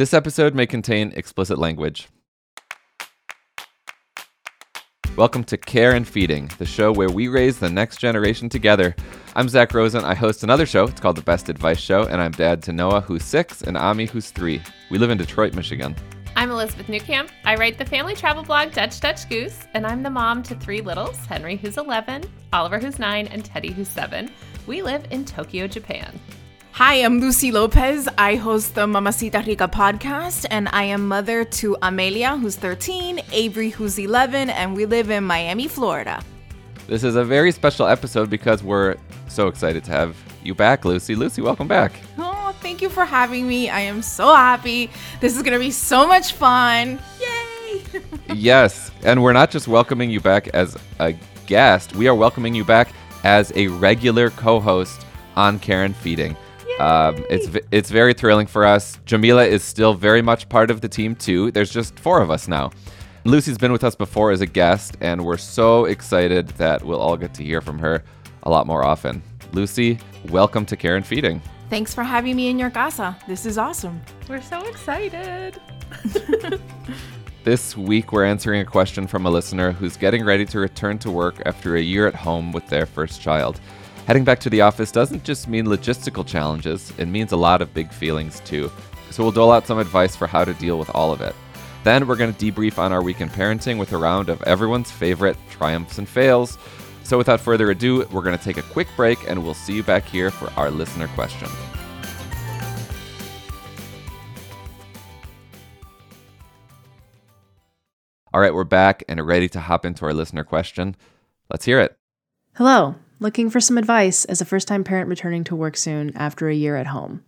This episode may contain explicit language. Welcome to Care and Feeding, the show where we raise the next generation together. I'm Zak Rosen. I host another show. It's called The Best Advice Show, and I'm dad to Noah, who's six, and Ami, who's three. We live in Detroit, Michigan. I'm Elizabeth Newcamp. I write the family travel blog Dutch Dutch Goose, and I'm the mom to three littles Henry, who's 11, Oliver, who's 9, and Teddy, who's 7. We live in Tokyo, Japan. Hi, I'm Lucy Lopez. I host the Mamacita Rica podcast, and I am mother to Amelia, who's 13, Avery, who's 11, and we live in Miami, Florida. This is a very special episode because we're so excited to have you back, Lucy. Lucy, welcome back. Oh, thank you for having me. I am so happy. This is going to be so much fun. Yay! yes, and we're not just welcoming you back as a guest, we are welcoming you back as a regular co host on Care and Feeding. Um, it's it's very thrilling for us. Jamila is still very much part of the team too. There's just four of us now. Lucy's been with us before as a guest, and we're so excited that we'll all get to hear from her a lot more often. Lucy, welcome to Care and Feeding. Thanks for having me in your casa. This is awesome. We're so excited. This week, we're answering a question from a listener who's getting ready to return to work after a year at home with their first child. Heading back to the office doesn't just mean logistical challenges, it means a lot of big feelings too. So we'll dole out some advice for how to deal with all of it. Then we're going to debrief on our week in parenting with a round of everyone's favorite triumphs and fails. So without further ado, we're going to take a quick break and we'll see you back here for our listener question. All right, we're back and ready to hop into our listener question. Let's hear it. Hello, looking for some advice as a first time parent returning to work soon after a year at home.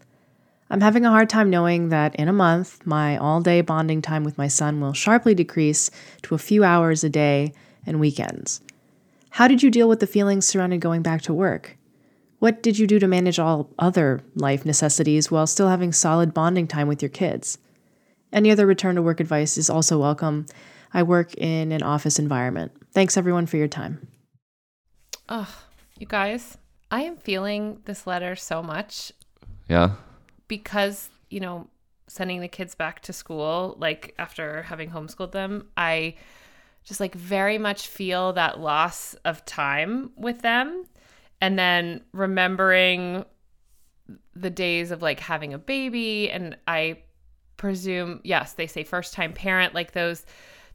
I'm having a hard time knowing that in a month, my all day bonding time with my son will sharply decrease to a few hours a day and weekends. How did you deal with the feelings surrounding going back to work? What did you do to manage all other life necessities while still having solid bonding time with your kids? Any other return to work advice is also welcome. I work in an office environment. Thanks everyone for your time. Oh, you guys, I am feeling this letter so much Yeah. because, you know, sending the kids back to school, like after having homeschooled them, I just like very much feel that loss of time with them. And then remembering the days of like having a baby. And I presume, yes, they say first time parent, like those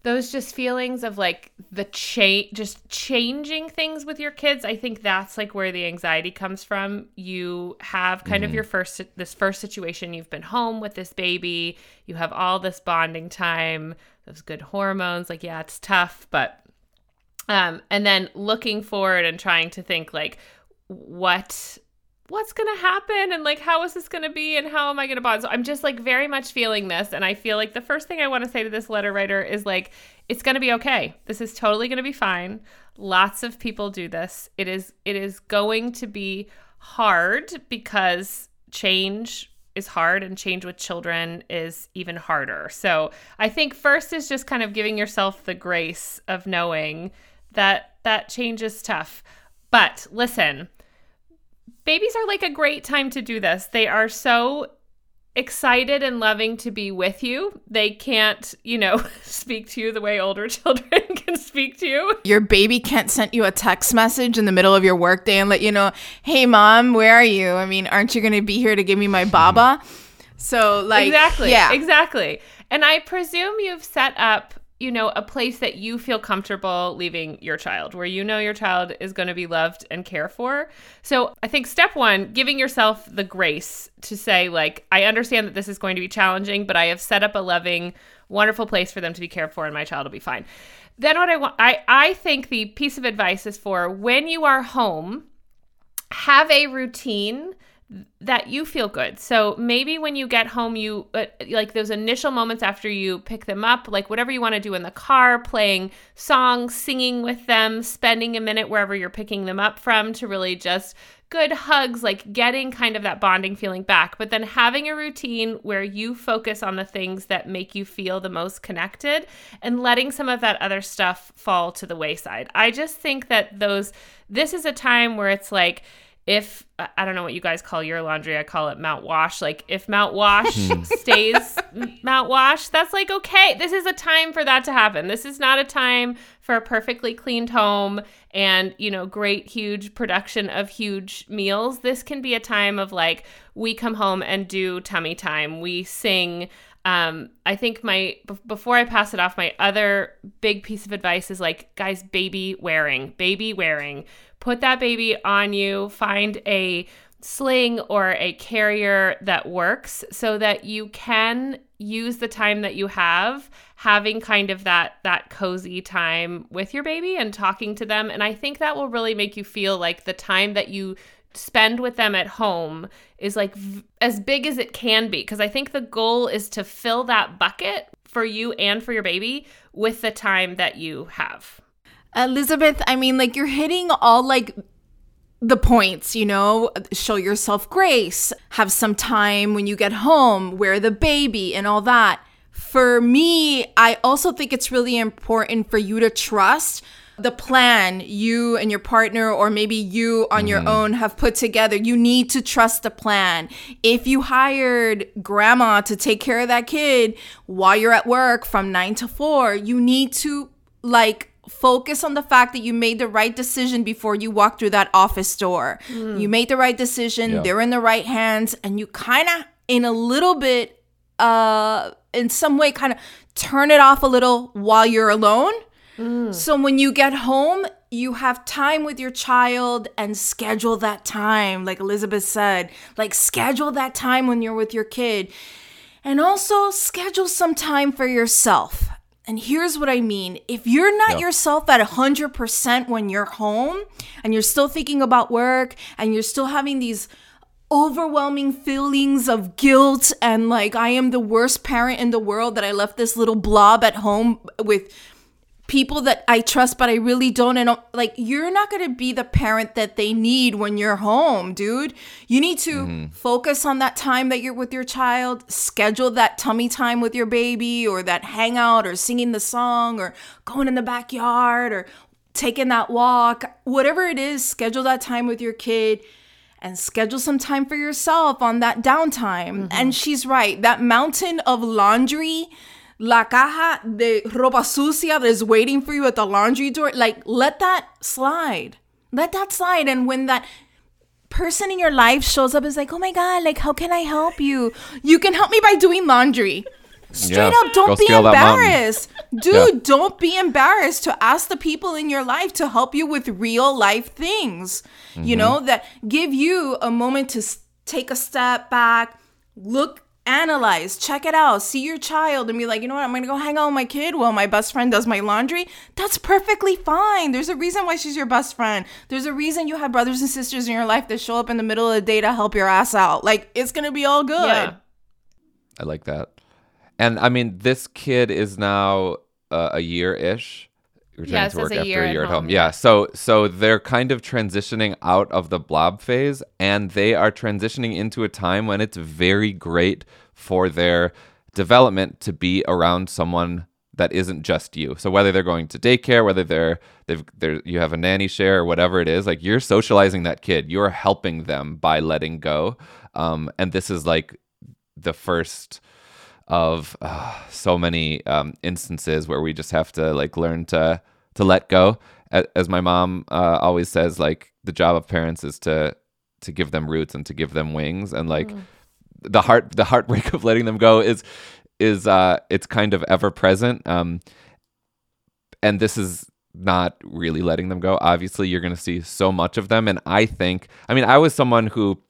those just feelings of like the change just changing things with your kids i think that's like where the anxiety comes from. You have kind of your first this first situation. You've been home with this baby. You have all this bonding time those good hormones. Like yeah it's tough but um and then looking forward and trying to think like what what's going to happen? And like how is this going to be? And how am i going to bond? So i'm just like very much feeling this. And i feel like the first thing i want to say to this letter writer is like it's going to be okay. This is totally going to be fine. Lots of people do this. It is it is going to be hard because change is hard and change with children is even harder. So i think first is just kind of giving yourself the grace of knowing that that change is tough. But listen babies are like a great time to do this. They are so excited and loving to be with you. They can't, you know, speak to you the way older children can speak to you. Your baby can't send you a text message in the middle of your workday and let you know, hey, mom, where are you? I mean, aren't you going to be here to give me my baba? So, like, exactly. yeah. Exactly. And I presume you've set up you know, a place that you feel comfortable leaving your child, where you know your child is going to be loved and cared for. So I think step one, giving yourself the grace to say, like, I understand that this is going to be challenging, but I have set up a loving, wonderful place for them to be cared for, and my child will be fine. Then what I want, I, I think the piece of advice is for when you are home, have a routine that you feel good. So maybe when you get home, you uh, like those initial moments after you pick them up, like whatever you want to do in the car, playing songs, singing with them, spending a minute wherever you're picking them up from to really just good hugs, like getting kind of that bonding feeling back, but then having a routine where you focus on the things that make you feel the most connected and letting some of that other stuff fall to the wayside. I just think that those, this is a time where it's like, if I don't know what you guys call your laundry, I call it Mount Wash. Like if Mount Wash stays Mount Wash, that's like okay. This is a time for that to happen. This is not a time for a perfectly cleaned home and, you know, great huge production of huge meals. This can be a time of like we come home and do tummy time. We sing um, I think my b- before I pass it off, my other big piece of advice is like, guys, baby wearing, baby wearing put that baby on you, find a sling or a carrier that works so that you can use the time that you have having kind of that that cozy time with your baby and talking to them. And I think that will really make you feel like the time that you spend with them at home is like v- as big as it can be. Because I think the goal is to fill that bucket for you and for your baby with the time that you have. Elizabeth, I mean, like you're hitting all like the points, you know, show yourself grace, have some time when you get home, wear the baby, and all that. For me, I also think it's really important for you to trust the plan you and your partner, or maybe you on your mm-hmm. own, have put together. You need to trust the plan. If you hired grandma to take care of that kid while you're at work from nine to four, you need to like focus on the fact that you made the right decision before you walked through that office door. You made the right decision, Yeah. they're in the right hands, and you kind of, in a little bit, uh, in some way, kind of turn it off a little while you're alone. So when you get home, you have time with your child and schedule that time, like Elizabeth said. Like, schedule that time when you're with your kid. And also schedule some time for yourself. And here's what I mean if you're not Yeah. yourself at 100% when you're home and you're still thinking about work and you're still having these overwhelming feelings of guilt and like I am the worst parent in the world that I left this little blob at home with people that I trust, but I really don't. And like, you're not going to be the parent that they need when you're home, dude. You need to mm-hmm. focus on that time that you're with your child, schedule that tummy time with your baby, or that hangout, or singing the song, or going in the backyard, or taking that walk, whatever it is, schedule that time with your kid. And schedule some time for yourself on that downtime. And mm-hmm. she's right. That mountain of laundry la caja de ropa sucia that is waiting for you at the laundry door, like let that slide. Let that slide. And when that person in your life shows up, is like, oh my God, like, how can I help you? You can help me by doing laundry. Straight Yeah. up, don't Go be scale that mountain. embarrassed. Dude, don't be embarrassed to ask the people in your life to help you with real life things, you Mm-hmm. know, that give you a moment to take a step back, look, analyze, check it out, see your child, and be like, you know what, I'm gonna go hang out with my kid while my best friend does my laundry. That's perfectly fine. There's a reason why she's your best friend. There's a reason you have brothers and sisters in your life that show up in the middle of the day to help your ass out. Like, it's gonna be all good. Yeah. I like that. And I mean, this kid is now uh, a year ish. Yeah, it says a year at at home. home. Yeah. So so they're kind of transitioning out of the blob phase and they are transitioning into a time when it's very great for their development to be around someone that isn't just you. So whether they're going to daycare, whether they're they've they're you have a nanny share or whatever it is, like you're socializing that kid. You're helping them by letting go. Um, and this is like the first of uh, so many um, instances where we just have to like learn to to let go. As my mom uh, always says, like the job of parents is to to give them roots and to give them wings, and like the heart the heartbreak of letting them go is is uh it's kind of ever present. Um, and this is not really letting them go. Obviously, you're going to see so much of them, and I think, I mean, I was someone who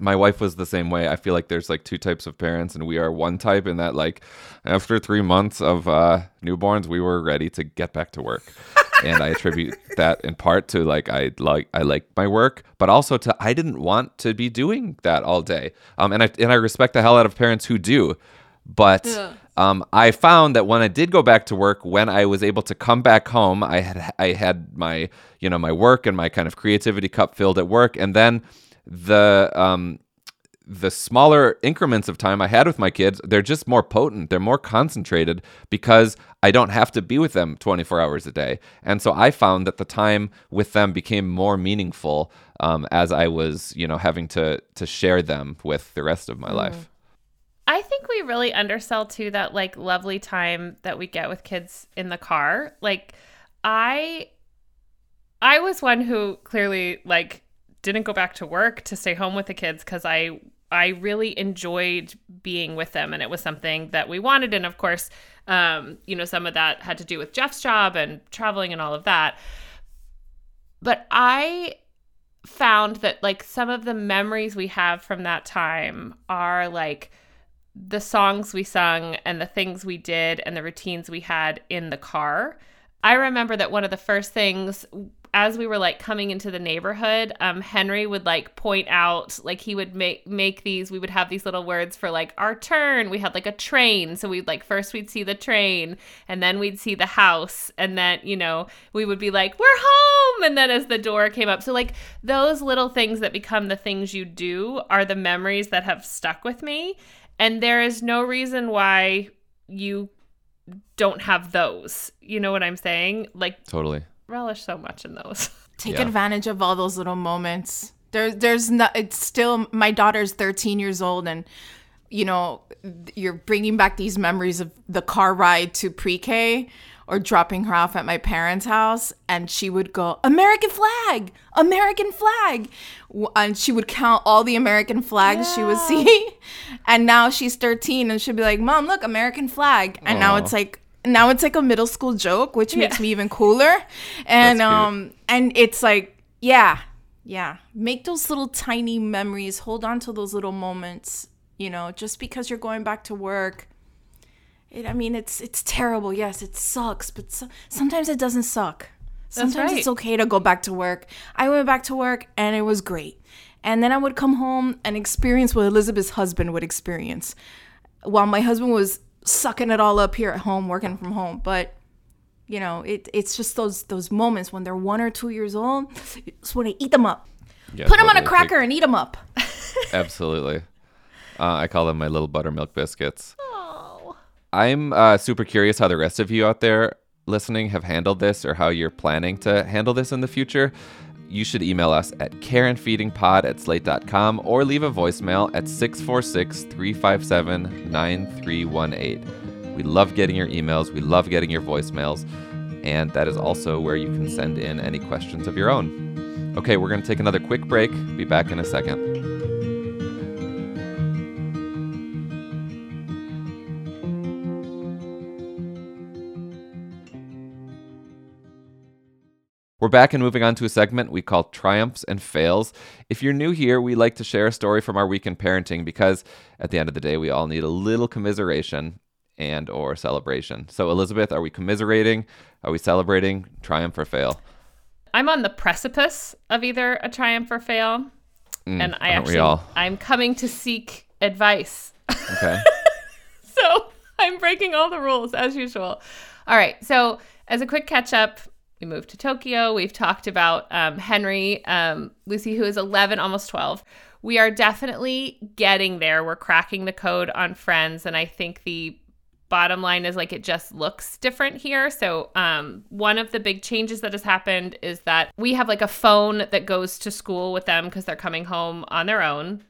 my wife was the same way. I feel like there's like two types of parents, and we are one type in that like after three months of uh, newborns, we were ready to get back to work. and I attribute that in part to like I like I like my work, but also to I didn't want to be doing that all day. Um, and I and I respect the hell out of parents who do, but um, I found that when I did go back to work, when I was able to come back home, I had I had my you know my work and my kind of creativity cup filled at work, and then the um the smaller increments of time I had with my kids, they're just more potent. They're more concentrated because I don't have to be with them 24 hours a day. And so I found that the time with them became more meaningful um, as I was, you know, having to to share them with the rest of my Mm. life. I think we really undersell too that like lovely time that we get with kids in the car. Like I I was one who clearly like didn't go back to work to stay home with the kids cuz I I really enjoyed being with them and it was something that we wanted and of course um you know some of that had to do with Jeff's job and traveling and all of that. But I found that like some of the memories we have from that time are like the songs we sung and the things we did and the routines we had in the car. I remember that one of the first things as we were like coming into the neighborhood, um, Henry would like point out, like he would make make these. We would have these little words for like our turn. We had like a train, so we'd like first we'd see the train, and then we'd see the house, and then you know we would be like we're home, and then as the door came up, so like those little things that become the things you do are the memories that have stuck with me, and there is no reason why you don't have those. You know what I'm saying? Like Totally. Relish so much in those. Take Yeah. advantage of all those little moments. There's there's not it's still my daughter's 13 years old and you know you're bringing back these memories of the car ride to pre-K or dropping her off at my parents' house and she would go American flag, American flag. And she would count all the American flags she would see. And now she's 13 and she'll be like, "Mom, look, American flag." And now it's like now it's like a middle school joke, which makes me even cooler. And um and it's like, yeah, yeah. Make those little tiny memories. Hold on to those little moments. You know, just because you're going back to work. It, I mean, it's it's terrible. Yes, it sucks, but so, sometimes it doesn't suck. Sometimes right. it's okay to go back to work. I went back to work and it was great. And then I would come home and experience what Elizabeth's husband would experience while my husband was sucking it all up here at home, working from home. But you know, it it's just those those moments when they're one or two years old. You just want to eat them up. Yeah, Put them on a cracker and eat them up. Absolutely. Uh, I call them my little buttermilk biscuits. Oh. I'm uh, super curious how the rest of you out there listening have handled this or how you're planning to handle this in the future. You should email us at careandfeedingpod at slate.com or leave a voicemail at 646 357 9318. We love getting your emails, we love getting your voicemails, and that is also where you can send in any questions of your own. Okay, we're going to take another quick break. Be back in a second. We're back and moving on to a segment we call Triumphs and Fails. If you're new here, we like to share a story from our week in parenting because at the end of the day, we all need a little commiseration and or celebration. So Elizabeth, are we commiserating? Are we celebrating? Triumph or fail? I'm on the precipice of either a triumph or fail. Mm, and I actually all? I'm coming to seek advice. Okay. so I'm breaking all the rules as usual. All right. So as a quick catch up, we moved to Tokyo. We've talked about um, Henry, um, Lucy, who is 11, almost 12. We are definitely getting there. We're cracking the code on friends. And I think the bottom line is like it just looks different here. So, um, one of the big changes that has happened is that we have like a phone that goes to school with them because they're coming home on their own.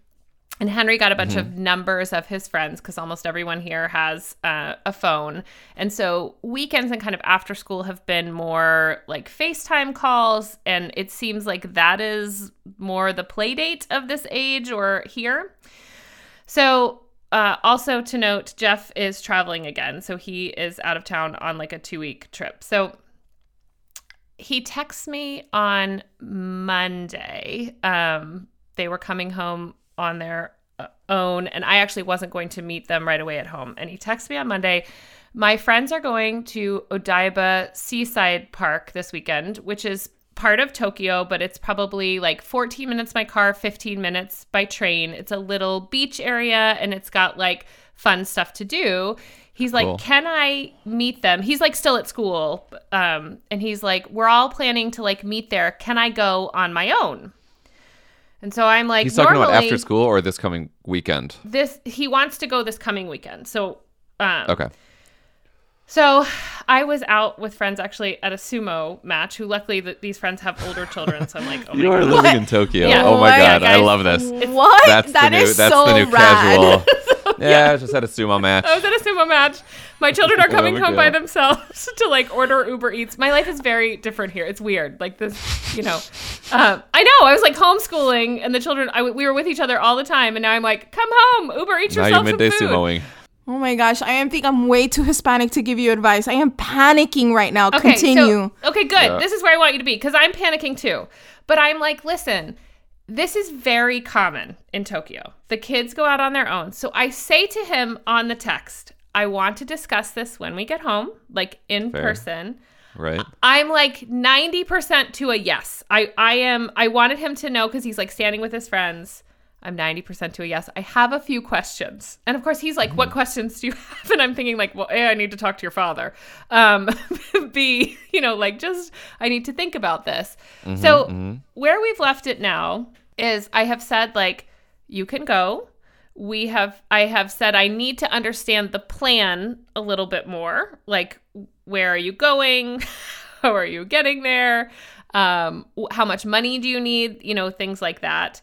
And Henry got a bunch of numbers of his friends because almost everyone here has uh, a phone. And so weekends and kind of after school have been more like FaceTime calls. And it seems like that is more the play date of this age or here. So, uh, also to note, Jeff is traveling again. So he is out of town on like a two week trip. So he texts me on Monday. Um, they were coming home on their uh, own, and I actually wasn't going to meet them right away at home. And he texts me on Monday. My friends are going to Odaiba Seaside Park this weekend, which is part of Tokyo, but it's probably like 14 minutes by car, 15 minutes by train. It's a little beach area and it's got like fun stuff to do. He's like, Cool. "Can I meet them?" He's like still at school. Um and he's like, "We're all planning to like meet there. Can I go on my own?" And so I'm like, He's talking about after school or this coming weekend. This he wants to go this coming weekend. So, um, Okay. So I was out with friends actually at a sumo match. Who luckily th- these friends have older children, so I'm like, oh my You are god. living in Tokyo. Yeah. Oh my my god, I love this. What? That's That the new. is that's so the new rad. casual. yeah, I just had a sumo match. I was at a sumo match. My children are coming we home go. by themselves to like order Uber Eats. My life is very different here. It's weird. Like this, you know. Um, I know. I was like homeschooling, and the children. I, w- we were with each other all the time, and now I'm like, come home, Uber Eats now you're yourself some midday food. sumoing. Oh my gosh, I am think I'm way too Hispanic to give you advice. I am panicking right now. Okay, Continue. So, okay, good. Yeah. This is where I want you to be because I'm panicking too. But I'm like, listen, this is very common in Tokyo. The kids go out on their own. So I say to him on the text, I want to discuss this when we get home, like in Fair. person. Right. I'm like 90% to a yes. I I am I wanted him to know cuz he's like standing with his friends. I'm 90% to a yes. I have a few questions. And of course he's like, "What questions do you have?" And I'm thinking like, "Well, A, I need to talk to your father." Um B, you know, like just I need to think about this. so, where we've left it now is I have said like you can go. We have I have said I need to understand the plan a little bit more. Like where are you going? How are you getting there? Um, how much money do you need? You know, things like that.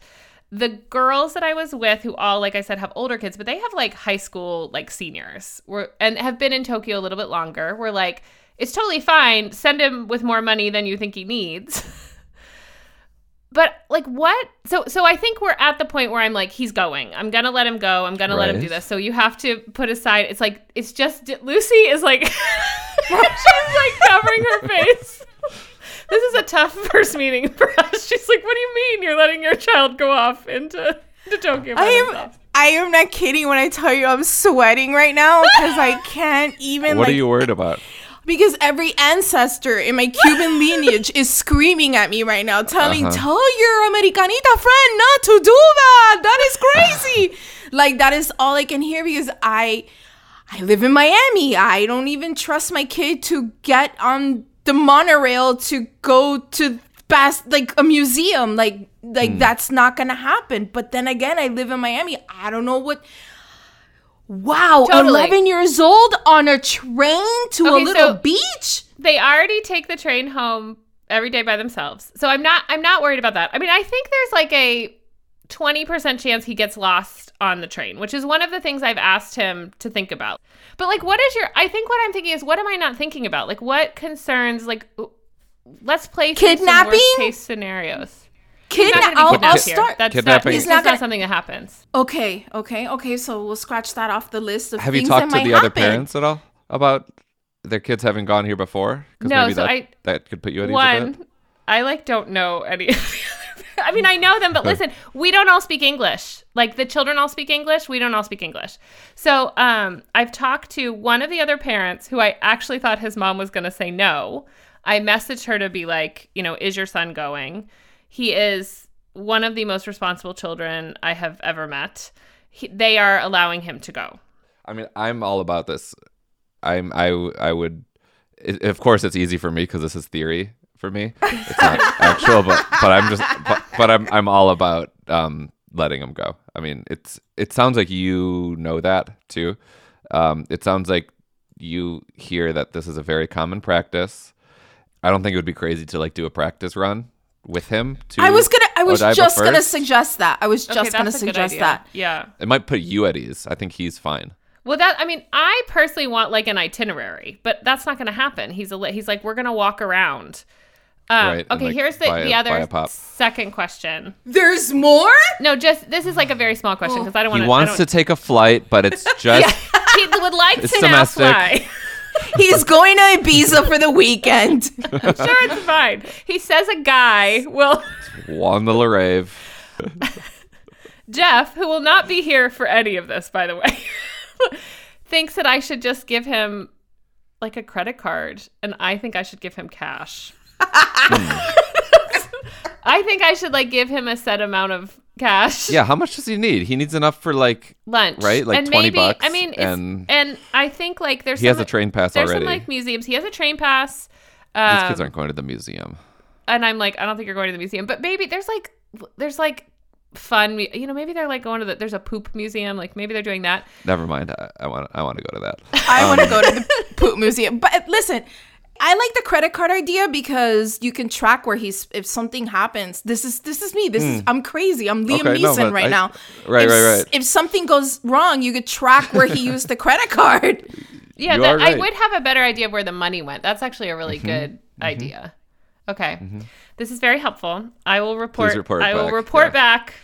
The girls that I was with, who all, like I said, have older kids, but they have like high school, like seniors, were and have been in Tokyo a little bit longer. We're like, it's totally fine. Send him with more money than you think he needs. but like what? So so i think we're at the point where i'm like he's going. I'm gonna let him go. I'm gonna let him do this. So you have to put aside it's like it's just lucy is like she's like covering her face this is a tough first meeting for us she's like what do you mean you're letting your child go off into, into tokyo by I am themselves?" I am not kidding when I tell you I'm sweating right now because I can't even What like are you worried about? because every ancestor in my Cuban lineage is screaming at me right now, telling, Uh-huh. tell your Americanita friend not to do that. That is crazy. like that is all I can hear because I I live in Miami. I don't even trust my kid to get on the monorail to go to past like a museum. Like like hmm. that's not gonna happen. But then again, I live in Miami. I don't know what Wow, Totally. 11 years old on a train to a little so- beach? they already take the train home every day by themselves. So I'm not I'm not worried about that. I mean, I think there's like a 20% chance he gets lost on the train, which is one of the things I've asked him to think about. But like what is your I think what I'm thinking is what am I not thinking about? Like what concerns like let's play through some Kidnapping? worst case scenarios. He's not Kidna- I'll, I'll here. start. That's Kidnapping. not, He's not not, gonna- something that happens. Okay, okay, okay. So we'll scratch that off the list of Have you things talked that to might the other parents at all about their kids having gone here before? Because No, maybe so that, I- that could put you at ease a bit. One, I like don't know any. Of the other- I mean, I know them, but listen, we don't all speak English. Like the children all speak English. We don't all speak English. So, um, I've talked to one of the other parents who I actually thought his mom was going to say no. I messaged her to be like, you know, is your son going? He is one of the most responsible children I have ever met. He, they are allowing him to go. I mean, I'm all about this. I'm I I would. i of course, it's easy for me because this is theory for me. It's not actual, but but I'm just but, but I'm I'm all about um letting him go. I mean, it's it sounds like you know that too. Um, it sounds like you hear that this is a very common practice. I don't think it would be crazy to like do a practice run with him. To I was gonna. I was Odaiba just gonna suggest that. I was just Okay, gonna that's a good suggest that. Yeah. It might put you at ease. I think he's fine. Well, that I mean, I personally want like an itinerary, but that's not going to happen. He's a li- he's like we're going to walk around. Um, Right, okay, like, here's the buy a- other second question. There's more. No, just this is like a very small question because I don't want to. He wants to take a flight, but it's just He would like It's to now domestic. fly. He's going to Ibiza for the weekend. I'm sure it's fine. He says a guy will on the Larave. Jeff, who will not be here for any of this, by the way, thinks that I should just give him like a credit card, and I think I should give him cash. I think I should like give him a set amount of cash. Yeah, how much does he need? He needs enough for like lunch, Right? Like and 20 maybe, bucks, I mean, and- and I think like there's he has a train pass there's already. some like museums. He has a train pass. These kids Um, aren't going to the museum. and I'm like, I don't think you're going to the museum, but maybe there's like, there's like fun. You know, maybe they're like going to the. There's a poop museum. Like maybe they're doing that. Never mind. I, I want. I want to go to that. I want to go to the poop museum. But listen, I like the credit card idea because you can track where he's if something happens. This is this is me. This is I'm crazy. I'm Liam Hmm. Okay, Neeson but right I- now. right, if, right, right. If something goes wrong, you could track where he used the credit card. Yeah, that, are I would have a better idea of where the money went. That's actually a Mm-hmm. really good idea. Okay, this is very helpful. I will report. report I will back, report yeah. back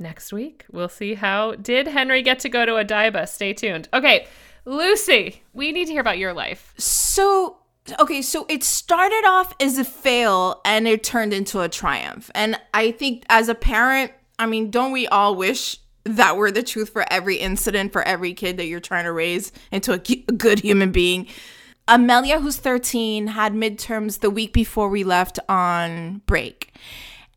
next week. We'll see how did Henry get to go to a Odaiba. Stay tuned. Okay, Lucy, we need to hear about your life. So okay, so it started off as a fail and it turned into a triumph. And I think as a parent, I mean, don't we all wish that were the truth for every incident for every kid that you're trying to raise into a, good human being? Amelia, who's 13, had midterms the week before we left on break.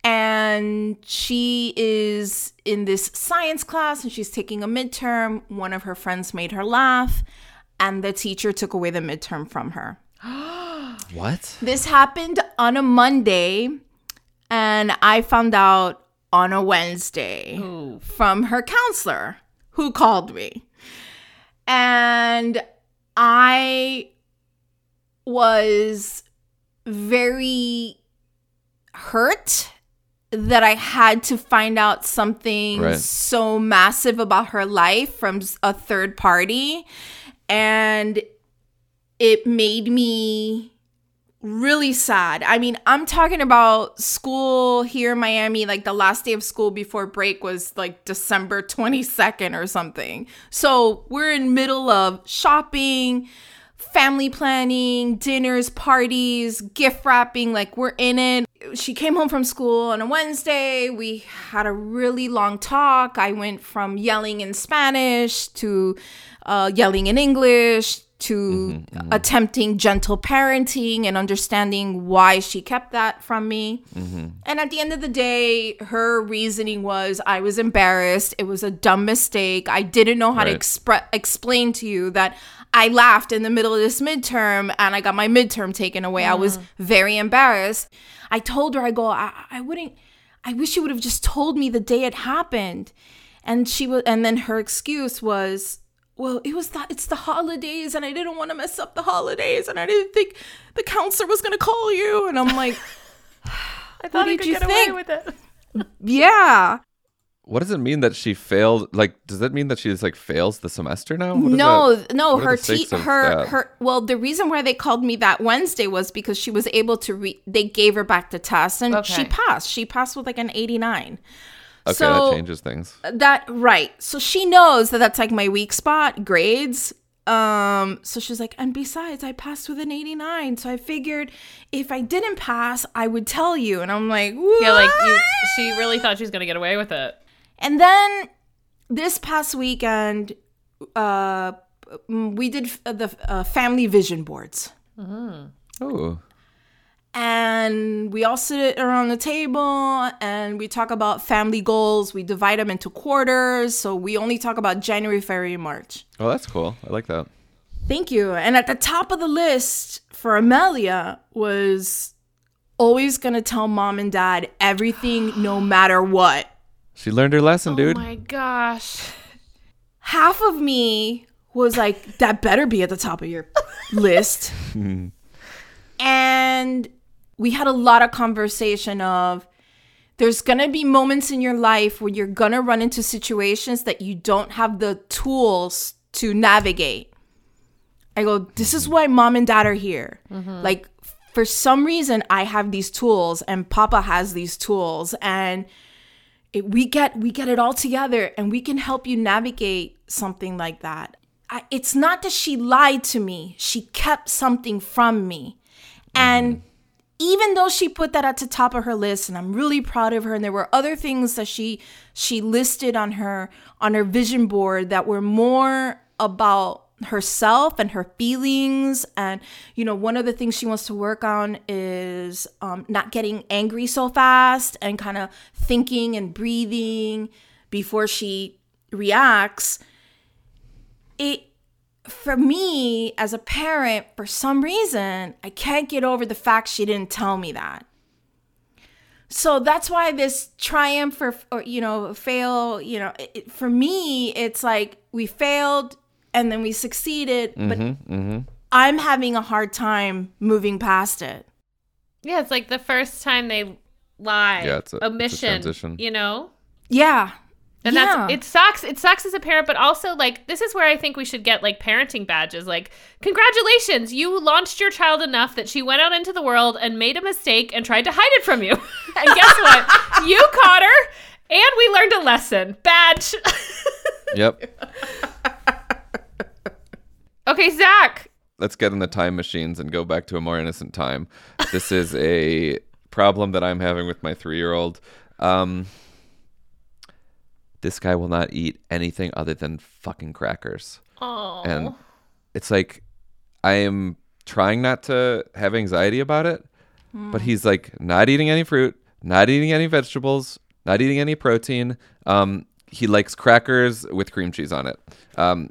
And she is in this science class and she's taking a midterm. One of her friends made her laugh, and the teacher took away the midterm from her. What? This happened on a Monday, and I found out on a Wednesday from her counselor who called me. And I was very hurt that I had to find out something Right. so massive about her life from a third party. And it made me really sad. I mean, I'm talking about school here in Miami, like the last day of school before break was like December 22nd or something. So we're in middle of shopping, family planning, dinners, parties, gift wrapping, like we're in it. She came home from school on a Wednesday. We had a really long talk. I went from yelling in Spanish to uh, yelling in English to mm-hmm, mm-hmm. attempting gentle parenting and understanding why she kept that from me. Mm-hmm. And at the end of the day, her reasoning was I was embarrassed. It was a dumb mistake. I didn't know how to Right. expre- explain to you that I laughed in the middle of this midterm and I got my midterm taken away. I was mm. very embarrassed. I told her, I go, I, I wouldn't, I wish you would have just told me the day it happened. And she was, and then her excuse was, well, it was that it's the holidays and I didn't want to mess up the holidays and I didn't think the counselor was going to call you. And I'm like, I thought I did could you get away think? with it. yeah. What does it mean that she failed? Like, does that mean that she just like fails the semester now? What is No, that- no, her the te- her that? her well, the reason why they called me that Wednesday was because she was able to re- they gave her back the test and she passed. She passed with like an 89. Okay, so- that changes things. That right. So she knows that that's like my weak spot, grades. Um so she's like and besides I passed with an 89. So I figured if I didn't pass, I would tell you. And I'm like, Yeah, like you, she really thought she was gonna get away with it. And then this past weekend, uh, mm, we did f- the uh, family vision boards. Oh, And we all sit around the table and we talk about family goals. We divide them into quarters. So we only talk about January, February, March. oh, that's cool. I like that. Thank you. And at the top of the list for Amelia was always going to tell mom and dad everything no matter what. She learned her lesson, oh dude. Oh my gosh. half of me was like, that better be at the top of your list. and we had a lot of conversation of there's gonna be moments in your life where you're gonna run into situations that you don't have the tools to navigate. I go, this is mm-hmm. why mom and dad are here. Mm-hmm. Like, for some reason, I have these tools and Papa has these tools, and it, we get we get it all together, and we can help you navigate something like that. I, it's not that she lied to me; she kept something from me, and mm-hmm. Even though she put that at the top of her list and I'm really proud of her and there were other things that she she listed on her on her vision board that were more about herself and her feelings. And you know one of the things she wants to work on is um, not getting angry so fast and kind of thinking and breathing before she reacts. It for me as a parent, for some reason, I can't get over the fact she didn't tell me that. so that's why this triumph or, or you know fail you know it, it- for me it's like we failed and then we succeeded but Mm-hmm. i'm having a hard time moving past it Yeah, it's like the first time they lie. Yeah, it's a- it's a omission. transition. You know, yeah and yeah. that's it. Sucks. It sucks as a parent, but also like this is where I think we should get like parenting badges. Like, congratulations, you launched your child enough that she went out into the world and made a mistake and tried to hide it from you. and guess what? you caught her, and we learned a lesson. Badge. Yep. okay, Zak. Let's get in the time machines and go back to a more innocent time. This is a problem that I'm having with my three year old. Um, this guy will not eat anything other than fucking crackers. Oh. And it's like I am trying not to have anxiety about it, but he's like not eating any fruit, not eating any vegetables, not eating any protein. Um, he likes crackers with cream cheese on it. Um,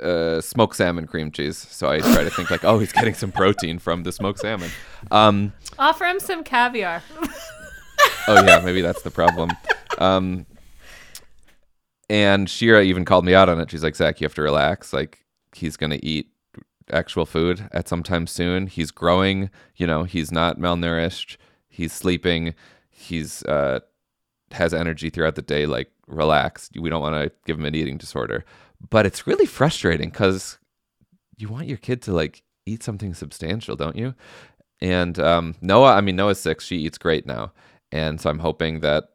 uh, smoked salmon cream cheese. So I try to think like, oh, he's getting some protein from the smoked salmon. Um, Offer him some caviar. oh yeah, maybe that's the problem. Um, and Shira even called me out on it. She's like, Zak, you have to relax. Like he's gonna eat actual food at some time soon. He's growing. You know, he's not malnourished. He's sleeping. He's uh, has energy throughout the day. Like relax. We don't want to give him an eating disorder. But it's really frustrating because you want your kid to like eat something substantial, don't you? And um, Noah, I mean Noah's six. She eats great now, and so I'm hoping that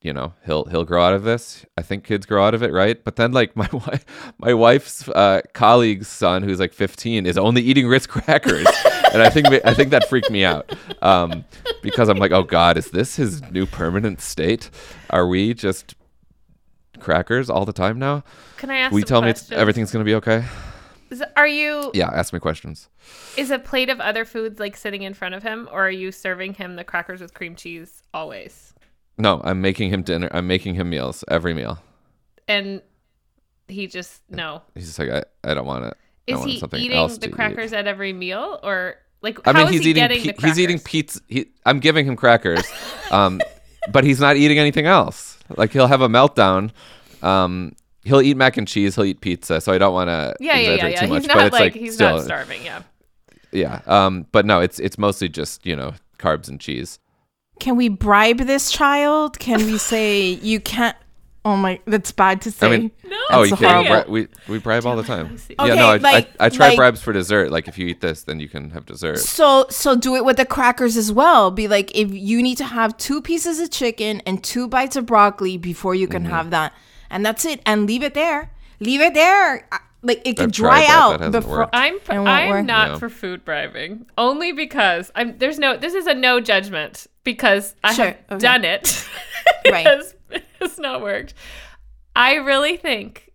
you know he'll he'll grow out of this. I think kids grow out of it, right? But then like my wife, my wife's uh, colleague's son, who's like 15, is only eating Ritz crackers, and I think I think that freaked me out um, because I'm like, oh God, is this his new permanent state? Are we just crackers all the time now? Can I ask? we tell me it's, everything's gonna be okay? Is- Are you? Yeah, ask me questions. Is a plate of other foods like sitting in front of him, or are you serving him the crackers with cream cheese always? No, I'm making him dinner. I'm making him meals every meal. And he just no. He's just like, I, I don't want it. I Is want he eating else the crackers at every meal, or like I how mean, is he's he eating. the he's eating pizza. He, I'm giving him crackers, um, but he's not eating anything else. Like he'll have a meltdown. Um, he'll eat mac and cheese. He'll eat pizza. So I don't want to Yeah, yeah, yeah, yeah. too He's much. not but it's like, like, he's still, not starving. Yeah. yeah. Um, but no, it's it's mostly just you know carbs and cheese. Can we bribe this child can we say you can't oh my that's bad to say I mean, No. oh, you can horrible. bri- we we bribe all the time. see. yeah, Okay, no, I, like- I, I try like- bribes for dessert. Like if you eat this, then you can have dessert. So so do it with the crackers as well. Be like if you need to have two pieces of chicken and two bites of broccoli before you Mm-hmm. can have that. And that's it. And leave it there. Leave it there. Like it could dry that. That out hasn't before worked. I'm It won't I'm work? not No. for food bribing only because I'm there's no this is a no judgment because I Sure, have okay. done it Right. because it's not worked. I really think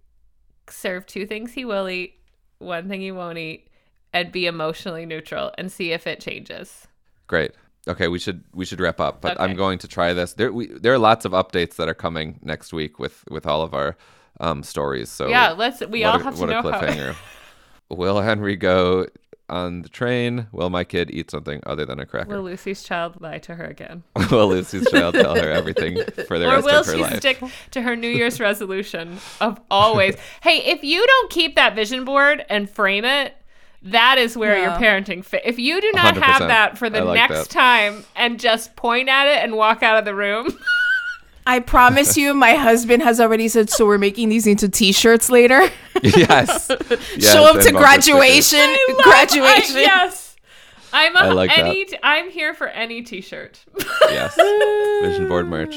serve two things he will eat, one thing he won't eat, and be emotionally neutral and see if it changes. Great. Okay, we should we should wrap up, but I'm going to try this. There we, there are lots of updates that are coming next week with with all of our um, stories. So yeah, let's we what all a, have to what know a how. cliffhanger. Will Henry go on the train? Will my kid eat something other than a cracker? Will Lucy's child lie to her again? will Lucy's child tell her everything for the or rest will of her she stick to her New Year's resolution of always? hey, if you don't keep that vision board and frame it, that is where your parenting fit. If you do not have 100%. that for the like next that. time and just point at it and walk out of the room, I promise you my husband has already said so we're making these into t-shirts later. yes. yes. Show up to graduation. Love- graduation. I- yes, I'm a, I like that. any. T- I'm here for any T-shirt. Yes. Vision board merch.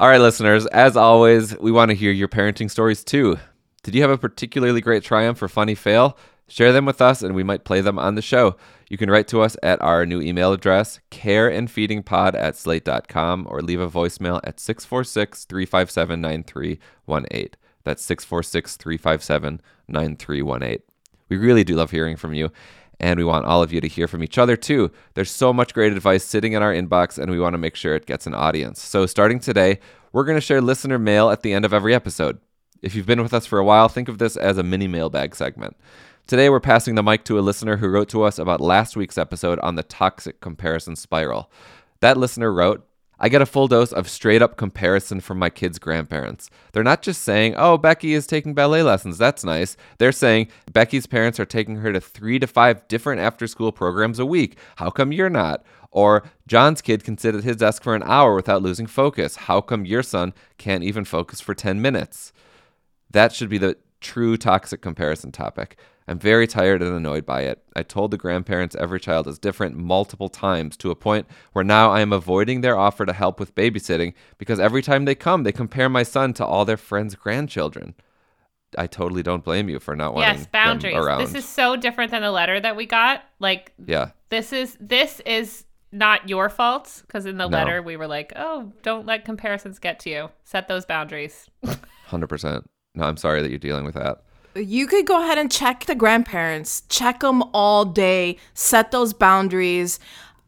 All right, listeners. As always, we want to hear your parenting stories too. Did you have a particularly great triumph or funny fail? Share them with us and we might play them on the show. You can write to us at our new email address, careandfeedingpod at slate.com, or leave a voicemail at 646 357 9318. That's 646 357 9318. We really do love hearing from you, and we want all of you to hear from each other too. There's so much great advice sitting in our inbox, and we want to make sure it gets an audience. So, starting today, we're going to share listener mail at the end of every episode. If you've been with us for a while, think of this as a mini mailbag segment. Today, we're passing the mic to a listener who wrote to us about last week's episode on the toxic comparison spiral. That listener wrote, I get a full dose of straight up comparison from my kids' grandparents. They're not just saying, oh, Becky is taking ballet lessons. That's nice. They're saying, Becky's parents are taking her to three to five different after school programs a week. How come you're not? Or John's kid can sit at his desk for an hour without losing focus. How come your son can't even focus for 10 minutes? That should be the true toxic comparison topic. I'm very tired and annoyed by it. I told the grandparents every child is different multiple times to a point where now I am avoiding their offer to help with babysitting because every time they come, they compare my son to all their friends' grandchildren. I totally don't blame you for not wanting yes, boundaries. them around. This is so different than the letter that we got. Like yeah, this is this is not your fault because in the No. letter we were like, "Oh, don't let comparisons get to you. Set those boundaries." hundred percent. No, I'm sorry that you're dealing with that. You could go ahead and check the grandparents, check them all day, set those boundaries.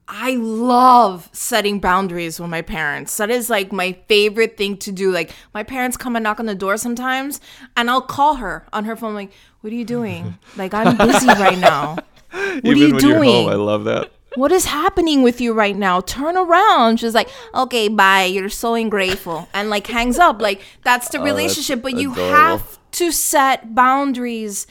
I love setting boundaries with my parents. That is like my favorite thing to do. Like my parents come and knock on the door sometimes, and I'll call her on her phone, like, "What are you doing? Like I'm busy right now. What Even are you doing? home, I love that. what is happening with you right now? Turn around. She's like, okay, bye. You're so ungrateful. And like hangs up. Like that's the oh, relationship. But you adorable. have to set boundaries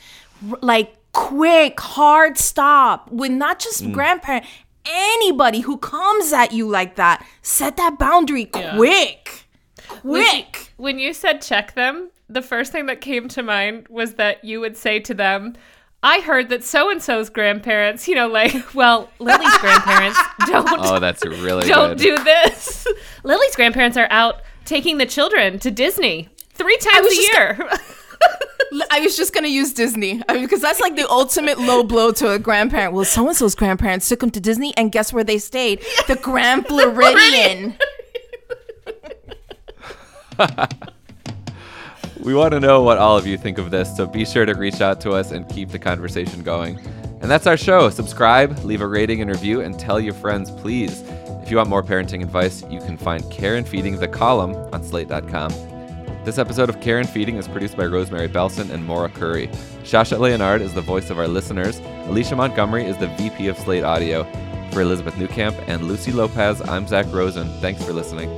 like quick, hard stop with not just Mm. grandparent, anybody who comes at you like that. Set that boundary quick. Quick. When you said check them, the first thing that came to mind was that you would say to them, I heard that so and so's grandparents, you know, like, well, Lily's grandparents don't Oh, that's really don't good. do this. Lily's grandparents are out taking the children to Disney three times was a just year. I was just gonna use Disney I mean, because that's like the ultimate low blow to a grandparent. Well, so and so's grandparents took them to Disney, and guess where they stayed? The Grand Floridian. We want to know what all of you think of this, so be sure to reach out to us and keep the conversation going. And that's our show. Subscribe, leave a rating and review, and tell your friends, please. If you want more parenting advice, you can find Care and Feeding the column on slate.com. This episode of Care and Feeding is produced by Rosemary Belson and Maura Currie. Shasha Leonard is the voice of our listeners. Alicia Montgomery is the VP of Slate Audio. For Elizabeth Newcamp and Lucy Lopez, I'm Zak Rosen. Thanks for listening.